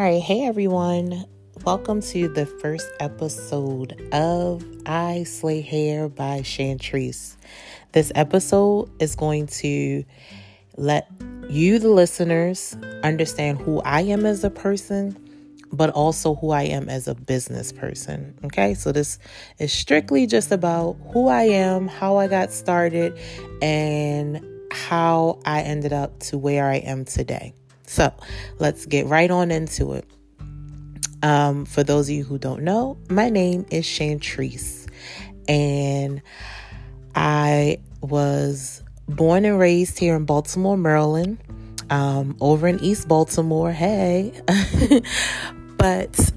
All right, hey everyone. Welcome to the first episode of I Slay Hair by Shantrice. This episode is going to let you, the listeners, understand who I am as a person, but also who I am as a business person. Okay, so this is strictly just about who I am, how I got started, and how I ended up to where I am today. So let's get right on into it. Um, for those of you who don't know, my name is Shantrice, and I was born and raised here in Baltimore, Maryland, um, over in East Baltimore. Hey, but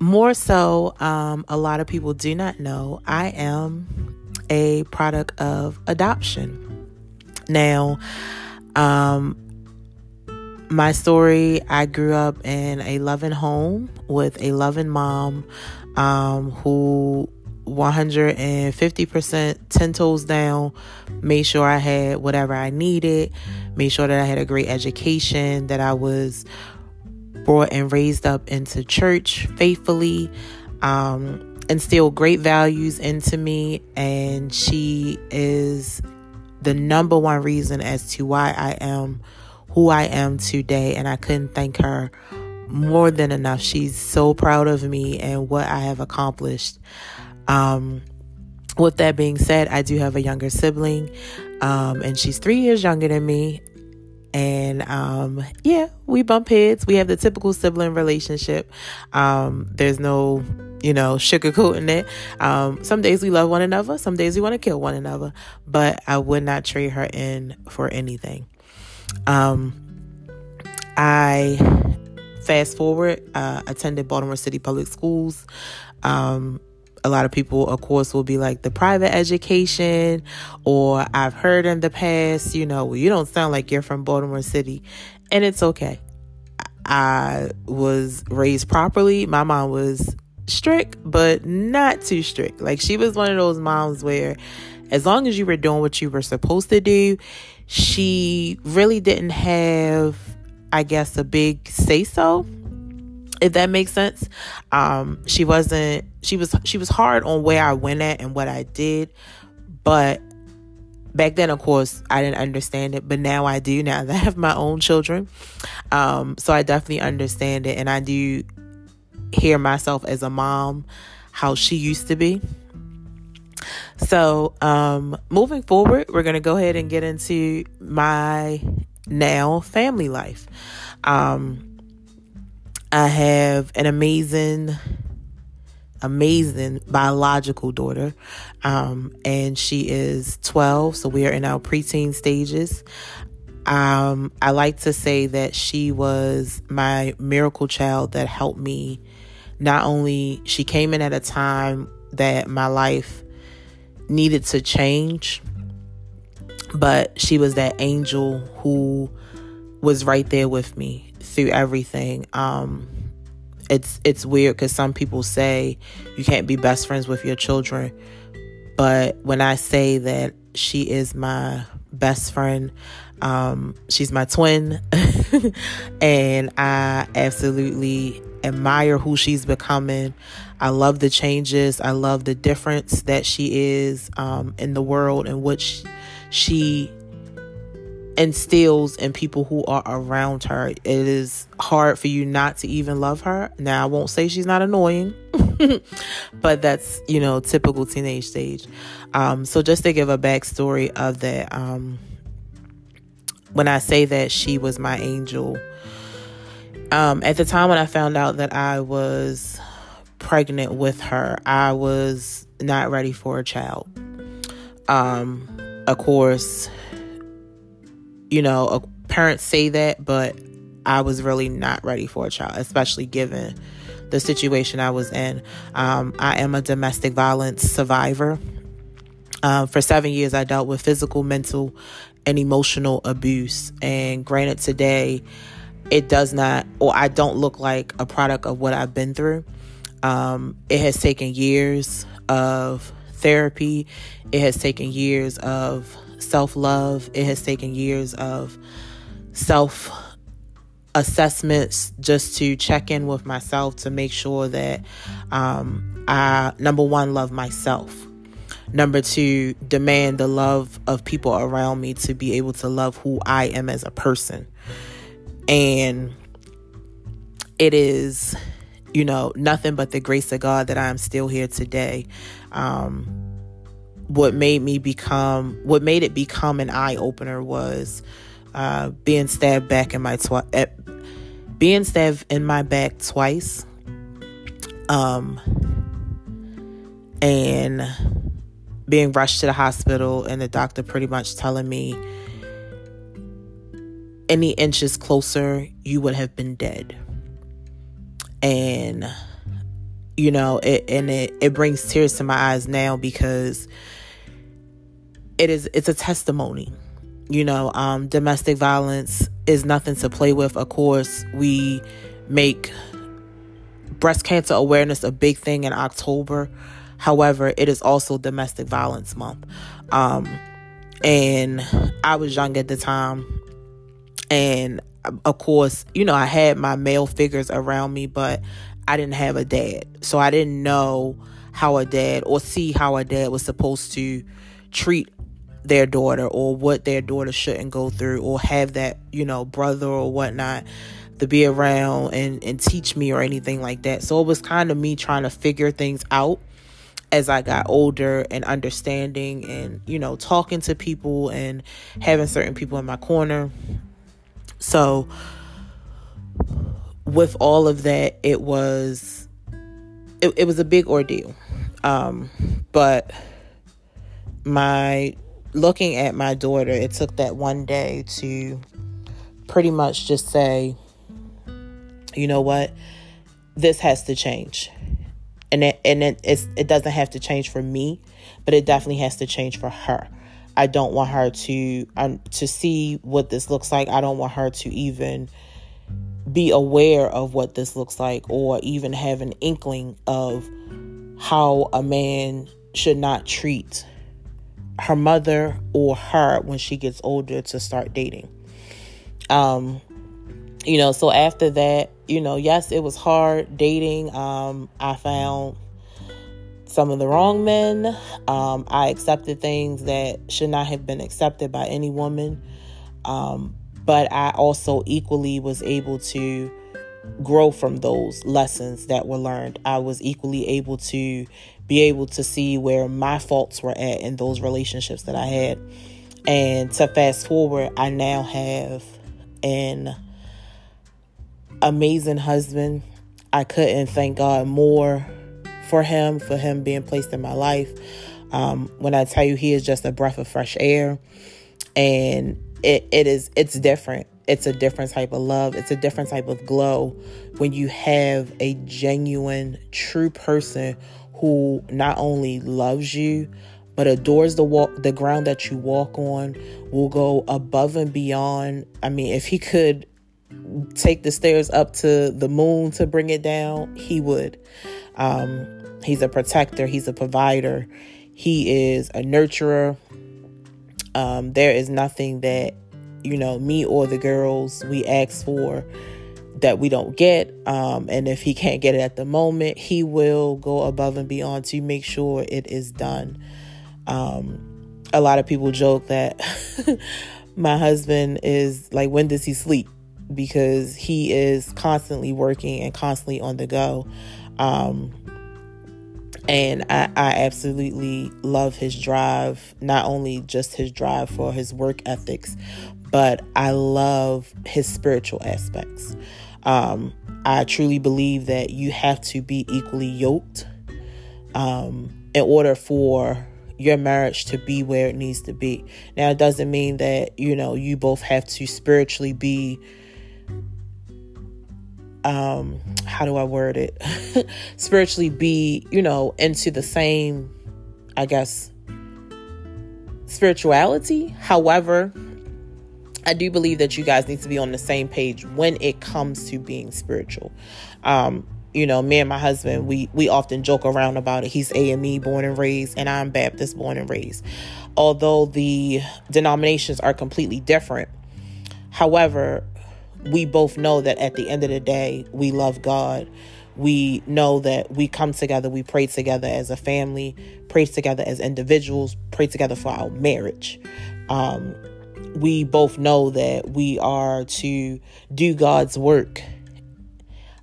more so, um, a lot of people do not know I am a product of adoption. Now, um, my story I grew up in a loving home with a loving mom um, who 150% 10 toes down made sure I had whatever I needed, made sure that I had a great education, that I was brought and raised up into church faithfully, um, instilled great values into me, and she is the number one reason as to why I am who I am today, and I couldn't thank her more than enough. She's so proud of me and what I have accomplished. Um, with that being said, I do have a younger sibling, um, and she's three years younger than me. And um, yeah, we bump heads. We have the typical sibling relationship. Um, there's no, you know, sugarcoating it. Um, some days we love one another, some days we want to kill one another, but I would not trade her in for anything. Um, I fast forward, uh, attended Baltimore City Public Schools. Um, a lot of people, of course, will be like the private education, or I've heard in the past, you know, well, you don't sound like you're from Baltimore City, and it's okay. I was raised properly. My mom was strict, but not too strict. Like she was one of those moms where, as long as you were doing what you were supposed to do, she really didn't have, I guess, a big say so. If that makes sense, um, she wasn't. She was. She was hard on where I went at and what I did, but back then of course i didn't understand it but now i do now that i have my own children um, so i definitely understand it and i do hear myself as a mom how she used to be so, um, moving forward, we're going to go ahead and get into my now family life. Um, I have an amazing, amazing biological daughter, um, and she is 12, so we are in our preteen stages. Um, I like to say that she was my miracle child that helped me. Not only she came in at a time that my life needed to change, but she was that angel who was right there with me through everything. Um, it's it's weird because some people say you can't be best friends with your children, but when I say that she is my best friend, um, she's my twin, and I absolutely admire who she's becoming. I love the changes. I love the difference that she is um, in the world in which she instills in people who are around her. It is hard for you not to even love her. Now, I won't say she's not annoying, but that's, you know, typical teenage stage. Um, so, just to give a backstory of that, um, when I say that she was my angel, um, at the time when I found out that I was pregnant with her, I was not ready for a child. Um, of course, you know, parents say that, but I was really not ready for a child, especially given the situation I was in. Um, I am a domestic violence survivor. Uh, for seven years, I dealt with physical, mental, and emotional abuse. And granted, today, it does not, or I don't look like a product of what I've been through. Um, it has taken years of therapy, it has taken years of self love, it has taken years of self assessments just to check in with myself to make sure that um, I, number one, love myself. Number two, demand the love of people around me to be able to love who I am as a person. And it is, you know, nothing but the grace of God that I'm still here today. Um, what made me become, what made it become an eye opener was uh, being stabbed back in my twi- at, being stabbed in my back twice. Um, and being rushed to the hospital and the doctor pretty much telling me any inches closer you would have been dead and you know it and it, it brings tears to my eyes now because it is it's a testimony you know um, domestic violence is nothing to play with of course we make breast cancer awareness a big thing in october However, it is also Domestic Violence Month. Um, and I was young at the time. And of course, you know, I had my male figures around me, but I didn't have a dad. So I didn't know how a dad or see how a dad was supposed to treat their daughter or what their daughter shouldn't go through or have that, you know, brother or whatnot to be around and, and teach me or anything like that. So it was kind of me trying to figure things out as I got older and understanding and, you know, talking to people and having certain people in my corner. So, with all of that, it was it, it was a big ordeal. Um, but my looking at my daughter, it took that one day to pretty much just say, you know what, this has to change and it and it it doesn't have to change for me, but it definitely has to change for her. I don't want her to um, to see what this looks like. I don't want her to even be aware of what this looks like or even have an inkling of how a man should not treat her mother or her when she gets older to start dating. Um you know, so after that, you know, yes, it was hard dating. Um, I found some of the wrong men. Um, I accepted things that should not have been accepted by any woman. Um, but I also equally was able to grow from those lessons that were learned. I was equally able to be able to see where my faults were at in those relationships that I had. And to fast forward, I now have an amazing husband. I couldn't thank God more for him, for him being placed in my life. Um, when I tell you he is just a breath of fresh air, and it, it is it's different. It's a different type of love. It's a different type of glow when you have a genuine, true person who not only loves you but adores the walk the ground that you walk on will go above and beyond i mean if he could take the stairs up to the moon to bring it down, he would. Um, he's a protector, he's a provider, he is a nurturer. Um, there is nothing that, you know, me or the girls we ask for that we don't get. Um, and if he can't get it at the moment, he will go above and beyond to make sure it is done. Um, a lot of people joke that my husband is like, when does he sleep? because he is constantly working and constantly on the go. Um, and I, I absolutely love his drive, not only just his drive for his work ethics, but I love his spiritual aspects. Um, I truly believe that you have to be equally yoked um, in order for your marriage to be where it needs to be. Now, it doesn't mean that, you know, you both have to spiritually be um how do I word it? spiritually be, you know, into the same I guess spirituality. However, I do believe that you guys need to be on the same page when it comes to being spiritual. Um, you know, me and my husband, we we often joke around about it. He's AME born and raised, and I'm Baptist born and raised. Although the denominations are completely different, however, we both know that at the end of the day, we love God. We know that we come together, we pray together as a family, pray together as individuals, pray together for our marriage. Um, we both know that we are to do God's work.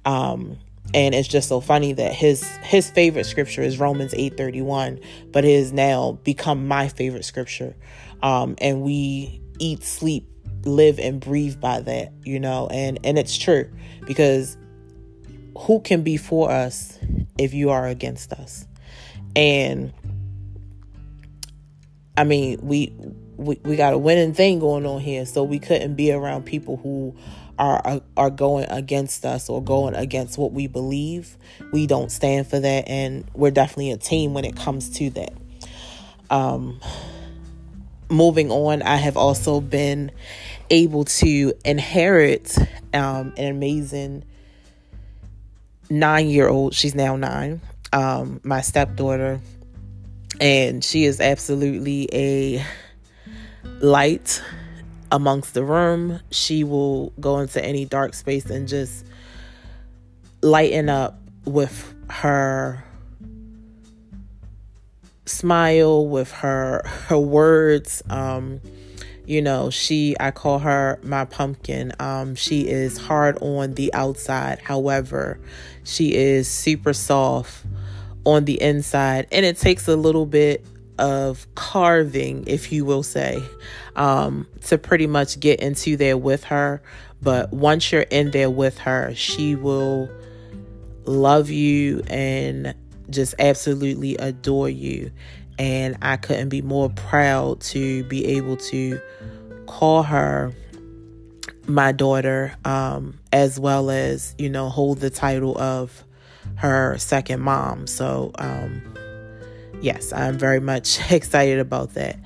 Um, and it's just so funny that his his favorite scripture is Romans 8:31, but it has now become my favorite scripture. Um, and we eat, sleep, live and breathe by that, you know, and and it's true because who can be for us if you are against us? And I mean, we we, we got a winning thing going on here, so we couldn't be around people who are are going against us or going against what we believe. We don't stand for that, and we're definitely a team when it comes to that. Um, moving on, I have also been able to inherit um, an amazing nine year old. She's now nine. Um, my stepdaughter, and she is absolutely a light amongst the room. She will go into any dark space and just lighten up with her smile, with her her words. Um, you know, she I call her my pumpkin. Um, she is hard on the outside, however, she is super soft on the inside, and it takes a little bit of carving, if you will say, um, to pretty much get into there with her. But once you're in there with her, she will love you and just absolutely adore you. And I couldn't be more proud to be able to call her my daughter, um, as well as, you know, hold the title of her second mom. So, um, yes, I'm very much excited about that.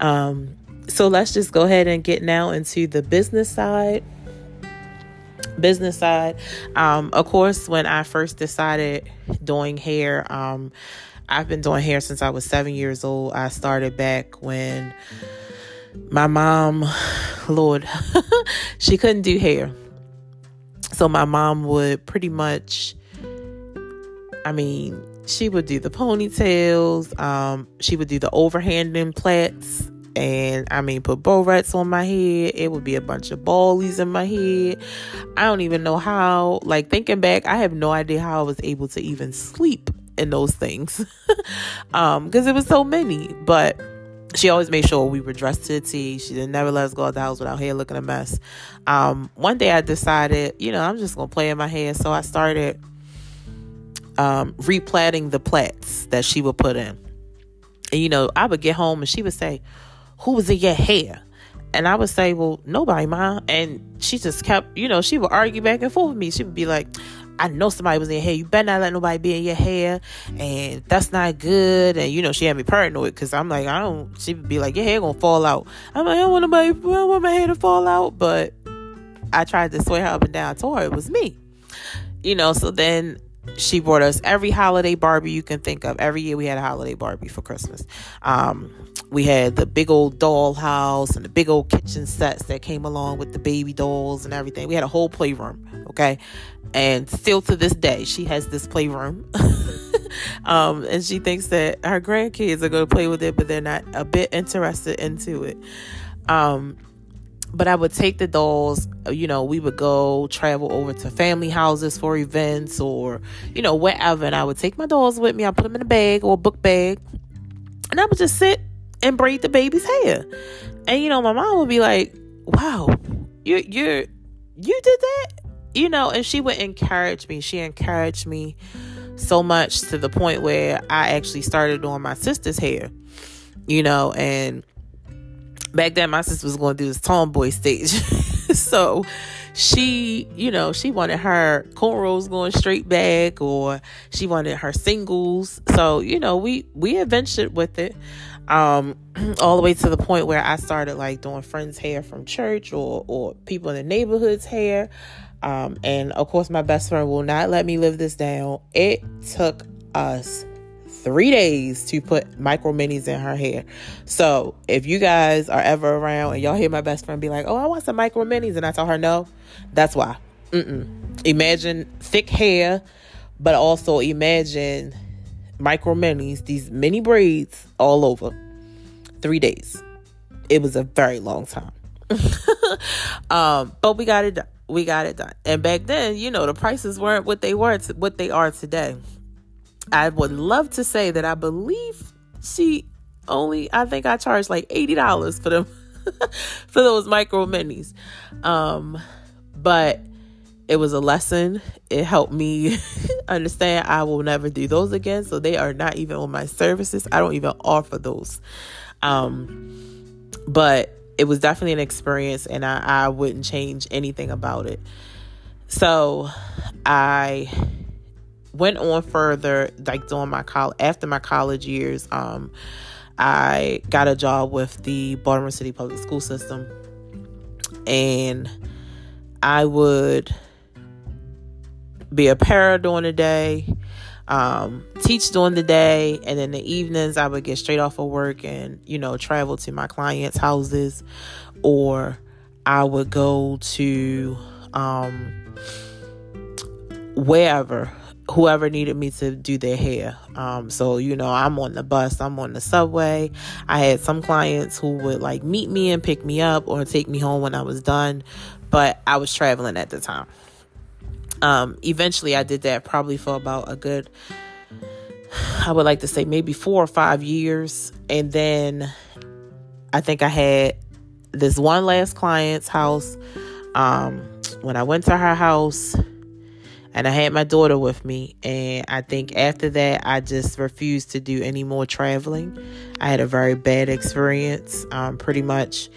Um, so let's just go ahead and get now into the business side. Business side. Um, of course, when I first decided doing hair, um, I've been doing hair since I was seven years old. I started back when my mom, Lord, she couldn't do hair. So my mom would pretty much, I mean, she would do the ponytails. Um, she would do the overhand plaits. And I mean, put barrettes on my head. It would be a bunch of ballies in my head. I don't even know how. Like thinking back, I have no idea how I was able to even sleep in those things, um, because it was so many. But she always made sure we were dressed to the T. She didn't never let us go out the house without hair looking a mess. Um, one day I decided, you know, I'm just gonna play in my hair, so I started um, replatting the plaits that she would put in. And you know, I would get home and she would say, "Who was in your hair?" And I would say, "Well, nobody, mom." And she just kept, you know, she would argue back and forth with me. She would be like, I know somebody was in hair. You better not let nobody be in your hair, and that's not good. And you know, she had me paranoid because I'm like, I don't. She would be like, your hair gonna fall out. I'm like, I don't want nobody. I don't want my hair to fall out. But I tried to swear her up and down. I told her it was me. You know, so then she brought us every holiday Barbie you can think of. Every year we had a holiday Barbie for Christmas. Um, we had the big old doll house and the big old kitchen sets that came along with the baby dolls and everything. We had a whole playroom, okay? And still to this day, she has this playroom. um, and she thinks that her grandkids are going to play with it, but they're not a bit interested into it. Um, but I would take the dolls, uh, you know, we would go travel over to family houses for events or, you know, whatever. And I would take my dolls with me. I put them in a bag or a book bag. And I would just sit and braid the baby's hair. And, you know, my mom would be like, wow, you, you're, you did that? You know, and she would encourage me. She encouraged me so much to the point where I actually started doing my sister's hair, you know, and back then my sister was going to do this tomboy stage. so she, you know, she wanted her cornrows going straight back or she wanted her singles. So, you know, we we adventured with it. Um, all the way to the point where I started like doing friends' hair from church or or people in the neighborhood's hair. Um, and of course my best friend will not let me live this down. It took us three days to put micro minis in her hair. So if you guys are ever around and y'all hear my best friend be like, "Oh, I want some micro minis," and I tell her no, that's why. Mm-mm. Imagine thick hair, but also imagine micro minis, these mini braids all over. Three days. It was a very long time. um, but we got it done. We got it done. And back then, you know, the prices weren't what they were, what they are today. I would love to say that I believe she only, I think I charged like $80 for them, for those micro minis. Um, but it was a lesson. It helped me understand I will never do those again. So they are not even on my services. I don't even offer those. Um, but it was definitely an experience and I, I wouldn't change anything about it. So I went on further, like during my college, after my college years, um, I got a job with the Baltimore City Public School System, and I would be a para during the day, um, teach during the day, and then the evenings I would get straight off of work and you know travel to my clients' houses, or I would go to um, wherever whoever needed me to do their hair. Um, so you know, I'm on the bus, I'm on the subway. I had some clients who would like meet me and pick me up or take me home when I was done, but I was traveling at the time. Um, eventually, I did that probably for about a good, I would like to say maybe four or five years. And then I think I had this one last client's house. Um, when I went to her house, and I had my daughter with me. And I think after that, I just refused to do any more traveling. I had a very bad experience. Um, pretty much,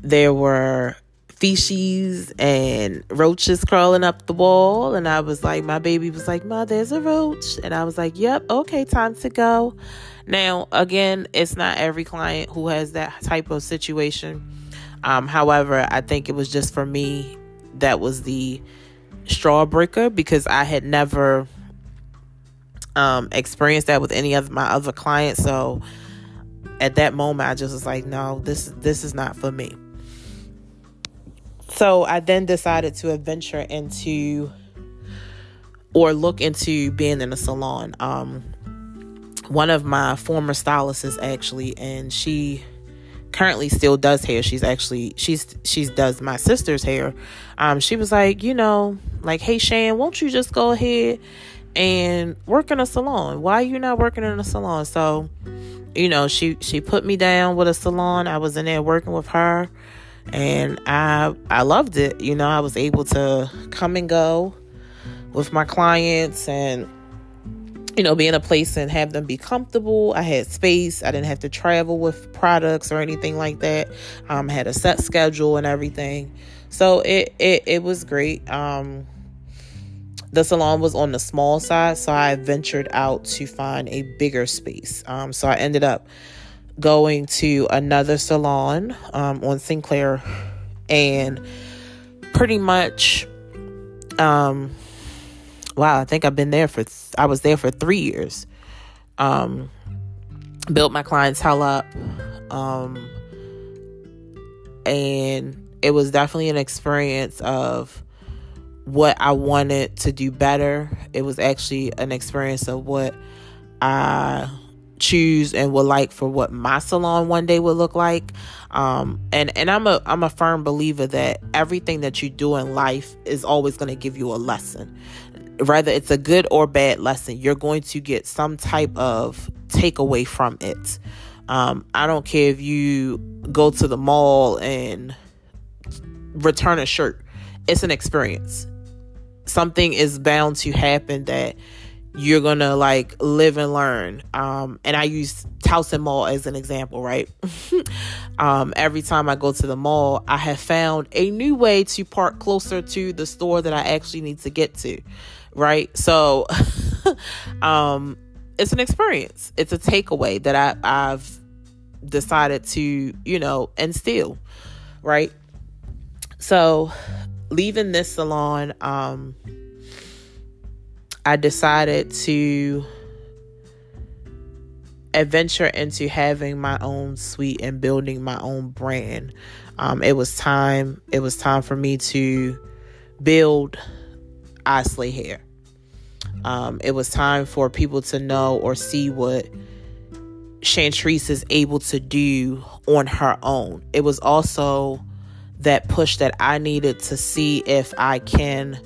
there were feces and roaches crawling up the wall. And I was like, my baby was like, Ma, there's a roach. And I was like, Yep, okay, time to go. Now, again, it's not every client who has that type of situation. Um, however, I think it was just for me that was the straw breaker because I had never um, experienced that with any of my other clients. So at that moment, I just was like, no, this this is not for me. So I then decided to adventure into or look into being in a salon. Um, one of my former stylists actually, and she currently still does hair. She's actually she's she's does my sister's hair. Um, she was like, you know, like, hey Shan, won't you just go ahead and work in a salon? Why are you not working in a salon? So, you know, she she put me down with a salon. I was in there working with her and I I loved it. You know, I was able to come and go with my clients and you know, be in a place and have them be comfortable. I had space. I didn't have to travel with products or anything like that. Um, I had a set schedule and everything. So it it, it was great. Um, the salon was on the small side, so I ventured out to find a bigger space. Um, so I ended up going to another salon um, on Sinclair and pretty much um wow i think i've been there for i was there for three years um built my clientele up um and it was definitely an experience of what i wanted to do better it was actually an experience of what i choose and would like for what my salon one day would look like. Um, and and I'm a I'm a firm believer that everything that you do in life is always going to give you a lesson. Whether it's a good or bad lesson, you're going to get some type of takeaway from it. Um, I don't care if you go to the mall and return a shirt. It's an experience. Something is bound to happen that you're gonna like live and learn. Um, and I use Towson Mall as an example, right? um, every time I go to the mall, I have found a new way to park closer to the store that I actually need to get to, right? So, um, it's an experience. It's a takeaway that I, I've decided to, you know, instill, right? So, leaving this salon, um, I decided to adventure into having my own suite and building my own brand. Um, it was time. It was time for me to build I Slay Hair. Um, it was time for people to know or see what Shantrice is able to do on her own. It was also that push that I needed to see if I can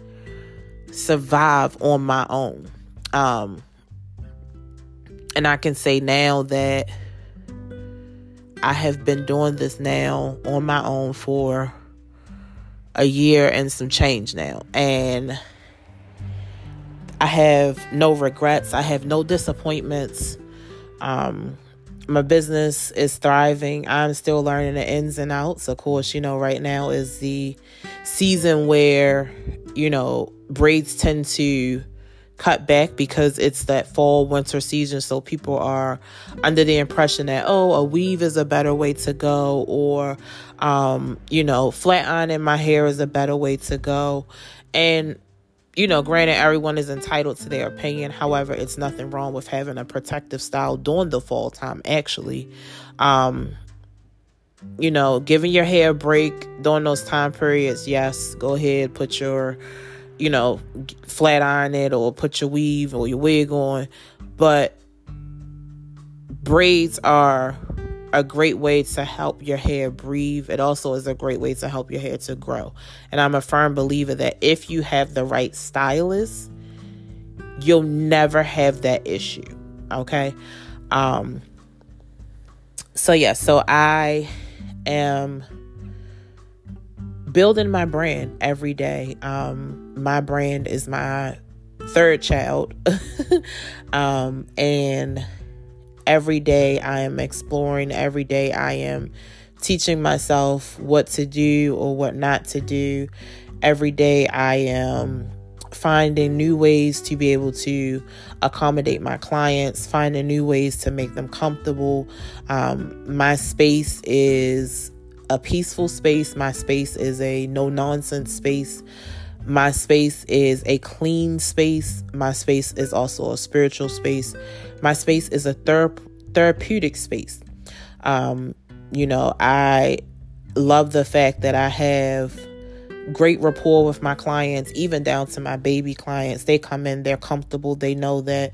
survive on my own. Um, and I can say now that I have been doing this now on my own for a year and some change now. And I have no regrets. I have no disappointments. Um, my business is thriving. I'm still learning the ins and outs. Of course, you know, right now is the season where, you know, braids tend to cut back because it's that fall winter season. So people are under the impression that, oh, a weave is a better way to go, or, um, you know, flat ironing my hair is a better way to go. And you know, granted, everyone is entitled to their opinion. However, it's nothing wrong with having a protective style during the fall time, actually. Um, you know, giving your hair a break during those time periods, yes, go ahead, put your, you know, flat iron it or put your weave or your wig on. But braids are a great way to help your hair breathe. It also is a great way to help your hair to grow. And I'm a firm believer that if you have the right stylist, you'll never have that issue. Okay? Um so yeah, so I am building my brand every day. Um my brand is my third child. um and every day I am exploring, every day I am teaching myself what to do or what not to do. Every day I am finding new ways to be able to accommodate my clients, finding new ways to make them comfortable. Um, my space is a peaceful space, my space is a no nonsense space. My space is a clean space. My space is also a spiritual space. My space is a ther- therapeutic space. Um, you know, I love the fact that I have great rapport with my clients, even down to my baby clients. They come in, they're comfortable, they know that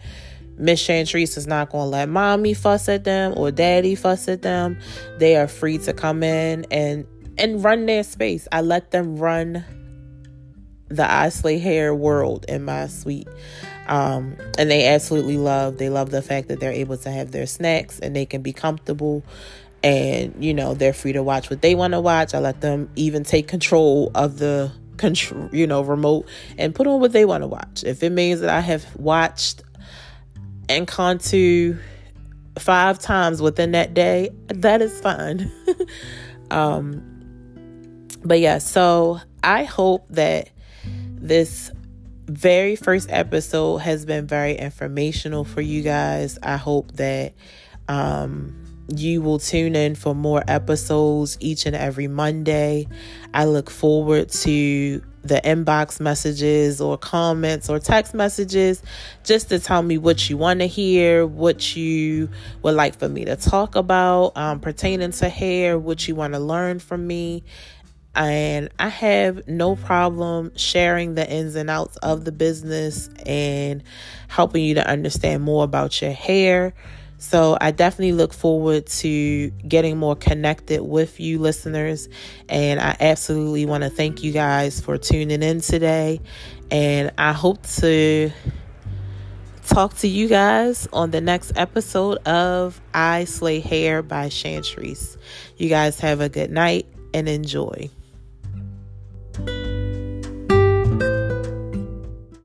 Miss Shantrice is not going to let mommy fuss at them or daddy fuss at them. They are free to come in and and run their space. I let them run the I Slay Hair world in my suite. Um, and they absolutely love, they love the fact that they're able to have their snacks and they can be comfortable and, you know, they're free to watch what they want to watch. I let them even take control of the control, you know, remote and put on what they want to watch. If it means that I have watched Encanto five times within that day, that is fine. um, but yeah, so I hope that this very first episode has been very informational for you guys. I hope that um, you will tune in for more episodes each and every Monday. I look forward to the inbox messages or comments or text messages just to tell me what you want to hear, what you would like for me to talk about um, pertaining to hair, what you want to learn from me and I have no problem sharing the ins and outs of the business and helping you to understand more about your hair. So, I definitely look forward to getting more connected with you listeners. And I absolutely want to thank you guys for tuning in today. And I hope to talk to you guys on the next episode of I Slay Hair by Shantrice. You guys have a good night and enjoy.